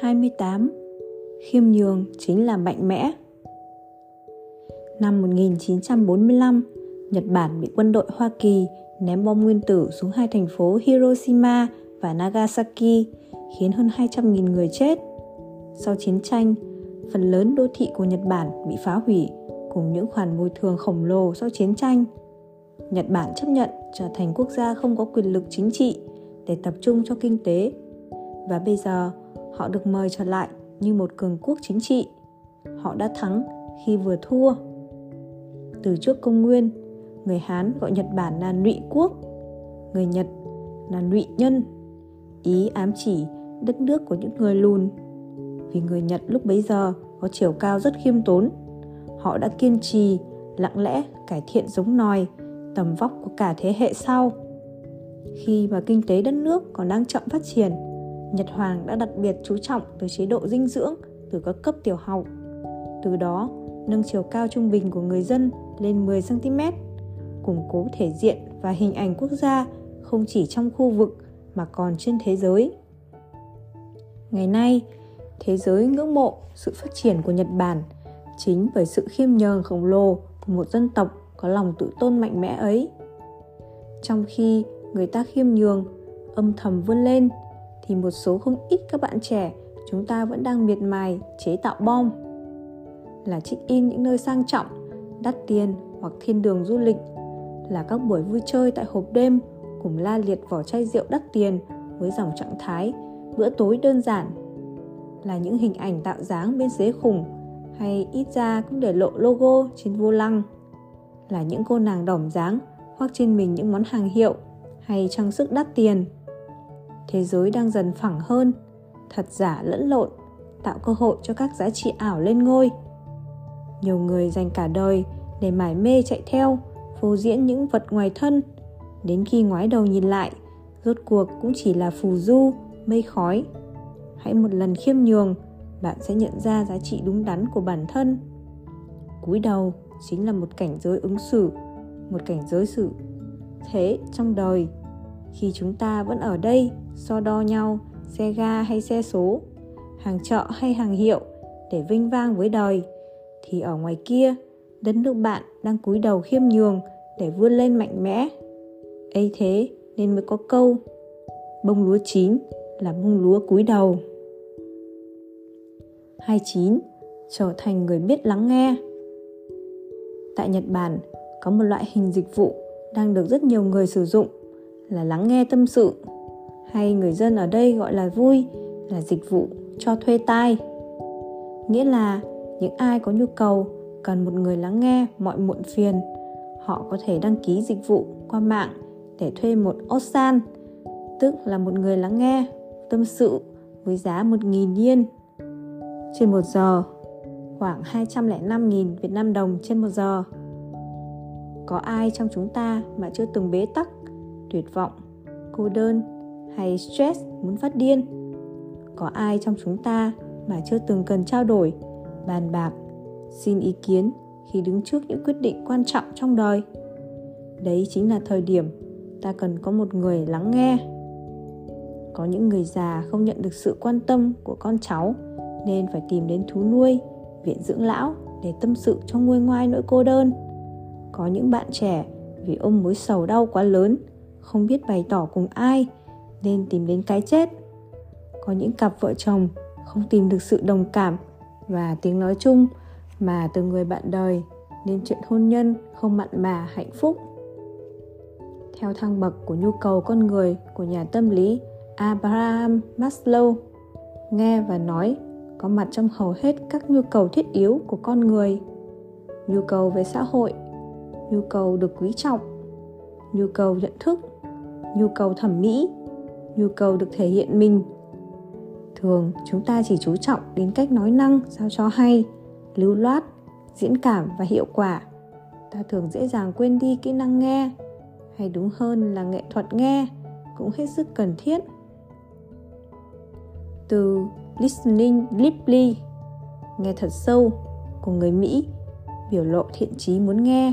28 Khiêm nhường chính là mạnh mẽ Năm 1945, Nhật Bản bị quân đội Hoa Kỳ ném bom nguyên tử xuống hai thành phố Hiroshima và Nagasaki, khiến hơn 200.000 người chết. Sau chiến tranh, phần lớn đô thị của Nhật Bản bị phá hủy cùng những khoản bồi thường khổng lồ sau chiến tranh. Nhật Bản chấp nhận trở thành quốc gia không có quyền lực chính trị để tập trung cho kinh tế. Và bây giờ, họ được mời trở lại như một cường quốc chính trị. Họ đã thắng khi vừa thua. Từ trước công nguyên, người Hán gọi Nhật Bản là Nụy quốc, người Nhật là Nụy nhân. Ý ám chỉ đất nước của những người lùn. Vì người Nhật lúc bấy giờ có chiều cao rất khiêm tốn. Họ đã kiên trì, lặng lẽ cải thiện giống nòi, tầm vóc của cả thế hệ sau. Khi mà kinh tế đất nước còn đang chậm phát triển, Nhật Hoàng đã đặc biệt chú trọng tới chế độ dinh dưỡng từ các cấp tiểu học. Từ đó, nâng chiều cao trung bình của người dân lên 10 cm, củng cố thể diện và hình ảnh quốc gia không chỉ trong khu vực mà còn trên thế giới. Ngày nay, thế giới ngưỡng mộ sự phát triển của Nhật Bản chính bởi sự khiêm nhường khổng lồ của một dân tộc có lòng tự tôn mạnh mẽ ấy. Trong khi người ta khiêm nhường, âm thầm vươn lên thì một số không ít các bạn trẻ chúng ta vẫn đang miệt mài chế tạo bom. Là check in những nơi sang trọng, đắt tiền hoặc thiên đường du lịch. Là các buổi vui chơi tại hộp đêm cùng la liệt vỏ chai rượu đắt tiền với dòng trạng thái bữa tối đơn giản. Là những hình ảnh tạo dáng bên dế khủng hay ít ra cũng để lộ logo trên vô lăng. Là những cô nàng đỏm dáng hoặc trên mình những món hàng hiệu hay trang sức đắt tiền thế giới đang dần phẳng hơn. Thật giả lẫn lộn, tạo cơ hội cho các giá trị ảo lên ngôi. Nhiều người dành cả đời để mải mê chạy theo, phô diễn những vật ngoài thân. Đến khi ngoái đầu nhìn lại, rốt cuộc cũng chỉ là phù du, mây khói. Hãy một lần khiêm nhường, bạn sẽ nhận ra giá trị đúng đắn của bản thân. Cúi đầu chính là một cảnh giới ứng xử, một cảnh giới xử. Thế trong đời khi chúng ta vẫn ở đây so đo nhau xe ga hay xe số hàng chợ hay hàng hiệu để vinh vang với đời thì ở ngoài kia đất nước bạn đang cúi đầu khiêm nhường để vươn lên mạnh mẽ ấy thế nên mới có câu bông lúa chín là bông lúa cúi đầu 29. Trở thành người biết lắng nghe Tại Nhật Bản, có một loại hình dịch vụ đang được rất nhiều người sử dụng là lắng nghe tâm sự. Hay người dân ở đây gọi là vui là dịch vụ cho thuê tai. Nghĩa là những ai có nhu cầu cần một người lắng nghe mọi muộn phiền họ có thể đăng ký dịch vụ qua mạng để thuê một osan tức là một người lắng nghe tâm sự với giá 1.000 yên. Trên một giờ khoảng 205.000 Việt Nam đồng trên một giờ. Có ai trong chúng ta mà chưa từng bế tắc, tuyệt vọng, cô đơn hay stress muốn phát điên? Có ai trong chúng ta mà chưa từng cần trao đổi, bàn bạc, xin ý kiến khi đứng trước những quyết định quan trọng trong đời? Đấy chính là thời điểm ta cần có một người lắng nghe. Có những người già không nhận được sự quan tâm của con cháu nên phải tìm đến thú nuôi, viện dưỡng lão để tâm sự cho nguôi ngoai nỗi cô đơn. Có những bạn trẻ vì ôm mối sầu đau quá lớn, không biết bày tỏ cùng ai nên tìm đến cái chết. Có những cặp vợ chồng không tìm được sự đồng cảm và tiếng nói chung mà từ người bạn đời nên chuyện hôn nhân không mặn mà hạnh phúc. Theo thang bậc của nhu cầu con người của nhà tâm lý Abraham Maslow, nghe và nói có mặt trong hầu hết các nhu cầu thiết yếu của con người nhu cầu về xã hội nhu cầu được quý trọng nhu cầu nhận thức nhu cầu thẩm mỹ, nhu cầu được thể hiện mình. Thường, chúng ta chỉ chú trọng đến cách nói năng, sao cho hay, lưu loát, diễn cảm và hiệu quả. Ta thường dễ dàng quên đi kỹ năng nghe, hay đúng hơn là nghệ thuật nghe, cũng hết sức cần thiết. Từ listening deeply, nghe thật sâu, của người Mỹ, biểu lộ thiện trí muốn nghe.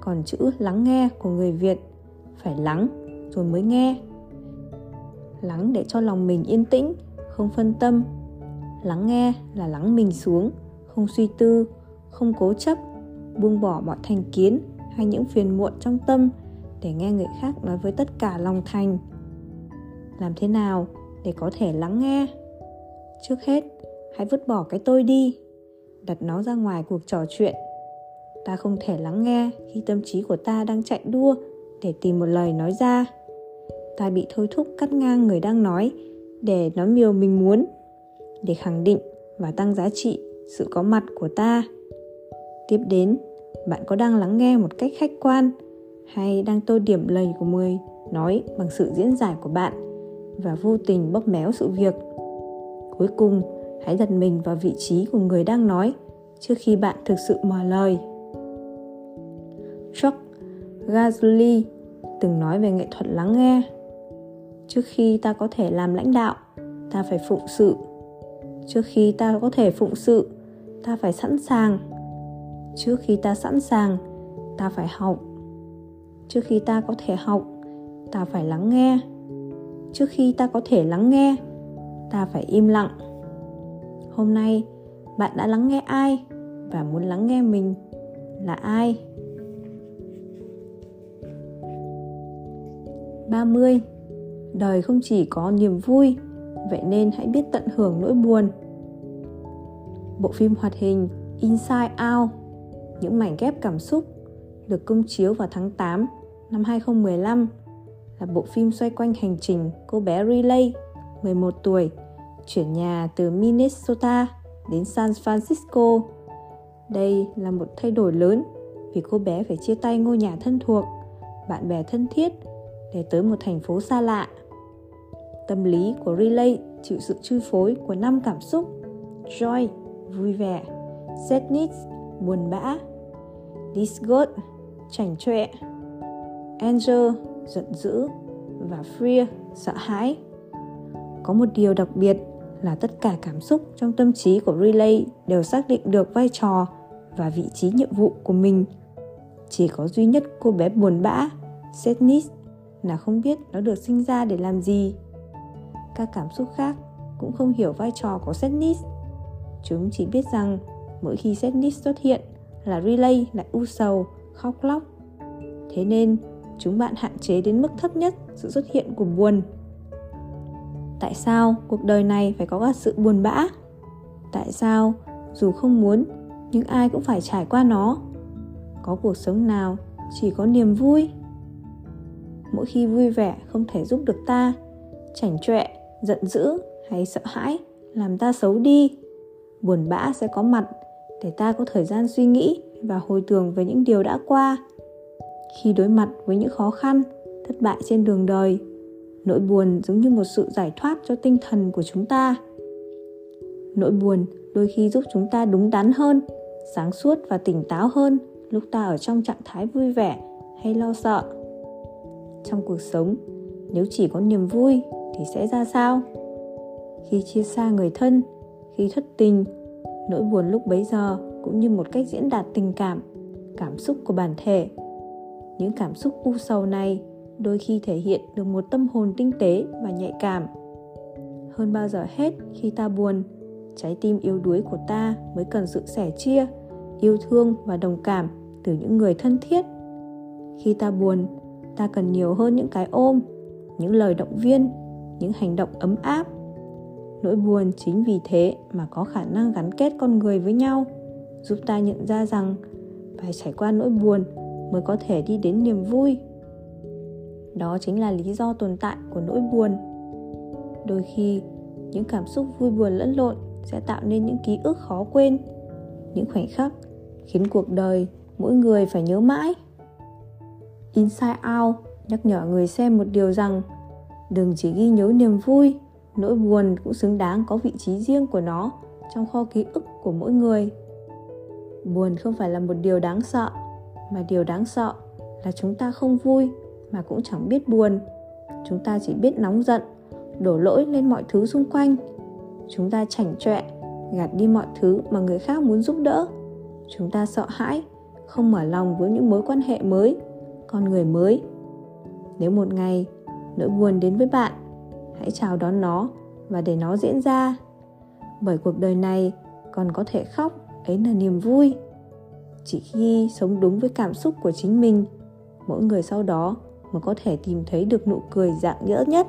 Còn chữ lắng nghe của người Việt phải lắng rồi mới nghe. Lắng để cho lòng mình yên tĩnh, không phân tâm. Lắng nghe là lắng mình xuống, không suy tư, không cố chấp, buông bỏ mọi thành kiến hay những phiền muộn trong tâm để nghe người khác nói với tất cả lòng thành. Làm thế nào để có thể lắng nghe? Trước hết, hãy vứt bỏ cái tôi đi, đặt nó ra ngoài cuộc trò chuyện. Ta không thể lắng nghe khi tâm trí của ta đang chạy đua để tìm một lời nói ra ta bị thôi thúc cắt ngang người đang nói, để nói điều mình muốn, để khẳng định và tăng giá trị sự có mặt của ta. Tiếp đến, bạn có đang lắng nghe một cách khách quan hay đang tô điểm lời của người nói bằng sự diễn giải của bạn và vô tình bóp méo sự việc? Cuối cùng, hãy đặt mình vào vị trí của người đang nói trước khi bạn thực sự mở lời. Chuck Gazuli từng nói về nghệ thuật lắng nghe trước khi ta có thể làm lãnh đạo, ta phải phụng sự. Trước khi ta có thể phụng sự, ta phải sẵn sàng. Trước khi ta sẵn sàng, ta phải học. Trước khi ta có thể học, ta phải lắng nghe. Trước khi ta có thể lắng nghe, ta phải im lặng. Hôm nay, bạn đã lắng nghe ai và muốn lắng nghe mình là ai? 30 đời không chỉ có niềm vui vậy nên hãy biết tận hưởng nỗi buồn bộ phim hoạt hình Inside Out những mảnh ghép cảm xúc được công chiếu vào tháng 8 năm 2015 là bộ phim xoay quanh hành trình cô bé Riley 11 tuổi chuyển nhà từ Minnesota đến San Francisco. Đây là một thay đổi lớn vì cô bé phải chia tay ngôi nhà thân thuộc, bạn bè thân thiết để tới một thành phố xa lạ. Tâm lý của relay chịu sự chi phối của năm cảm xúc joy, vui vẻ, sadness, buồn bã, disgust, chảnh chọe, anger, giận dữ và fear, sợ hãi. Có một điều đặc biệt là tất cả cảm xúc trong tâm trí của Relay đều xác định được vai trò và vị trí nhiệm vụ của mình. Chỉ có duy nhất cô bé buồn bã, sadness là không biết nó được sinh ra để làm gì. Các cảm xúc khác cũng không hiểu vai trò của sadness. Chúng chỉ biết rằng mỗi khi sadness xuất hiện là relay lại u sầu, khóc lóc. Thế nên, chúng bạn hạn chế đến mức thấp nhất sự xuất hiện của buồn. Tại sao cuộc đời này phải có cả sự buồn bã? Tại sao dù không muốn nhưng ai cũng phải trải qua nó? Có cuộc sống nào chỉ có niềm vui? Mỗi khi vui vẻ không thể giúp được ta, chảnh chọe, giận dữ hay sợ hãi, làm ta xấu đi. Buồn bã sẽ có mặt để ta có thời gian suy nghĩ và hồi tưởng về những điều đã qua. Khi đối mặt với những khó khăn, thất bại trên đường đời, nỗi buồn giống như một sự giải thoát cho tinh thần của chúng ta. Nỗi buồn đôi khi giúp chúng ta đúng đắn hơn, sáng suốt và tỉnh táo hơn lúc ta ở trong trạng thái vui vẻ hay lo sợ. Trong cuộc sống, nếu chỉ có niềm vui thì sẽ ra sao? Khi chia xa người thân, khi thất tình, nỗi buồn lúc bấy giờ cũng như một cách diễn đạt tình cảm cảm xúc của bản thể. Những cảm xúc u sầu này đôi khi thể hiện được một tâm hồn tinh tế và nhạy cảm. Hơn bao giờ hết, khi ta buồn, trái tim yếu đuối của ta mới cần sự sẻ chia, yêu thương và đồng cảm từ những người thân thiết. Khi ta buồn, ta cần nhiều hơn những cái ôm, những lời động viên những hành động ấm áp. Nỗi buồn chính vì thế mà có khả năng gắn kết con người với nhau, giúp ta nhận ra rằng phải trải qua nỗi buồn mới có thể đi đến niềm vui. Đó chính là lý do tồn tại của nỗi buồn. Đôi khi, những cảm xúc vui buồn lẫn lộn sẽ tạo nên những ký ức khó quên, những khoảnh khắc khiến cuộc đời mỗi người phải nhớ mãi. Inside out nhắc nhở người xem một điều rằng đừng chỉ ghi nhớ niềm vui, nỗi buồn cũng xứng đáng có vị trí riêng của nó trong kho ký ức của mỗi người. Buồn không phải là một điều đáng sợ, mà điều đáng sợ là chúng ta không vui mà cũng chẳng biết buồn. Chúng ta chỉ biết nóng giận, đổ lỗi lên mọi thứ xung quanh. Chúng ta chảnh chọe, gạt đi mọi thứ mà người khác muốn giúp đỡ. Chúng ta sợ hãi, không mở lòng với những mối quan hệ mới, con người mới. Nếu một ngày nỗi buồn đến với bạn. Hãy chào đón nó và để nó diễn ra. Bởi cuộc đời này còn có thể khóc, ấy là niềm vui. Chỉ khi sống đúng với cảm xúc của chính mình, mỗi người sau đó mới có thể tìm thấy được nụ cười dạng dỡ nhất.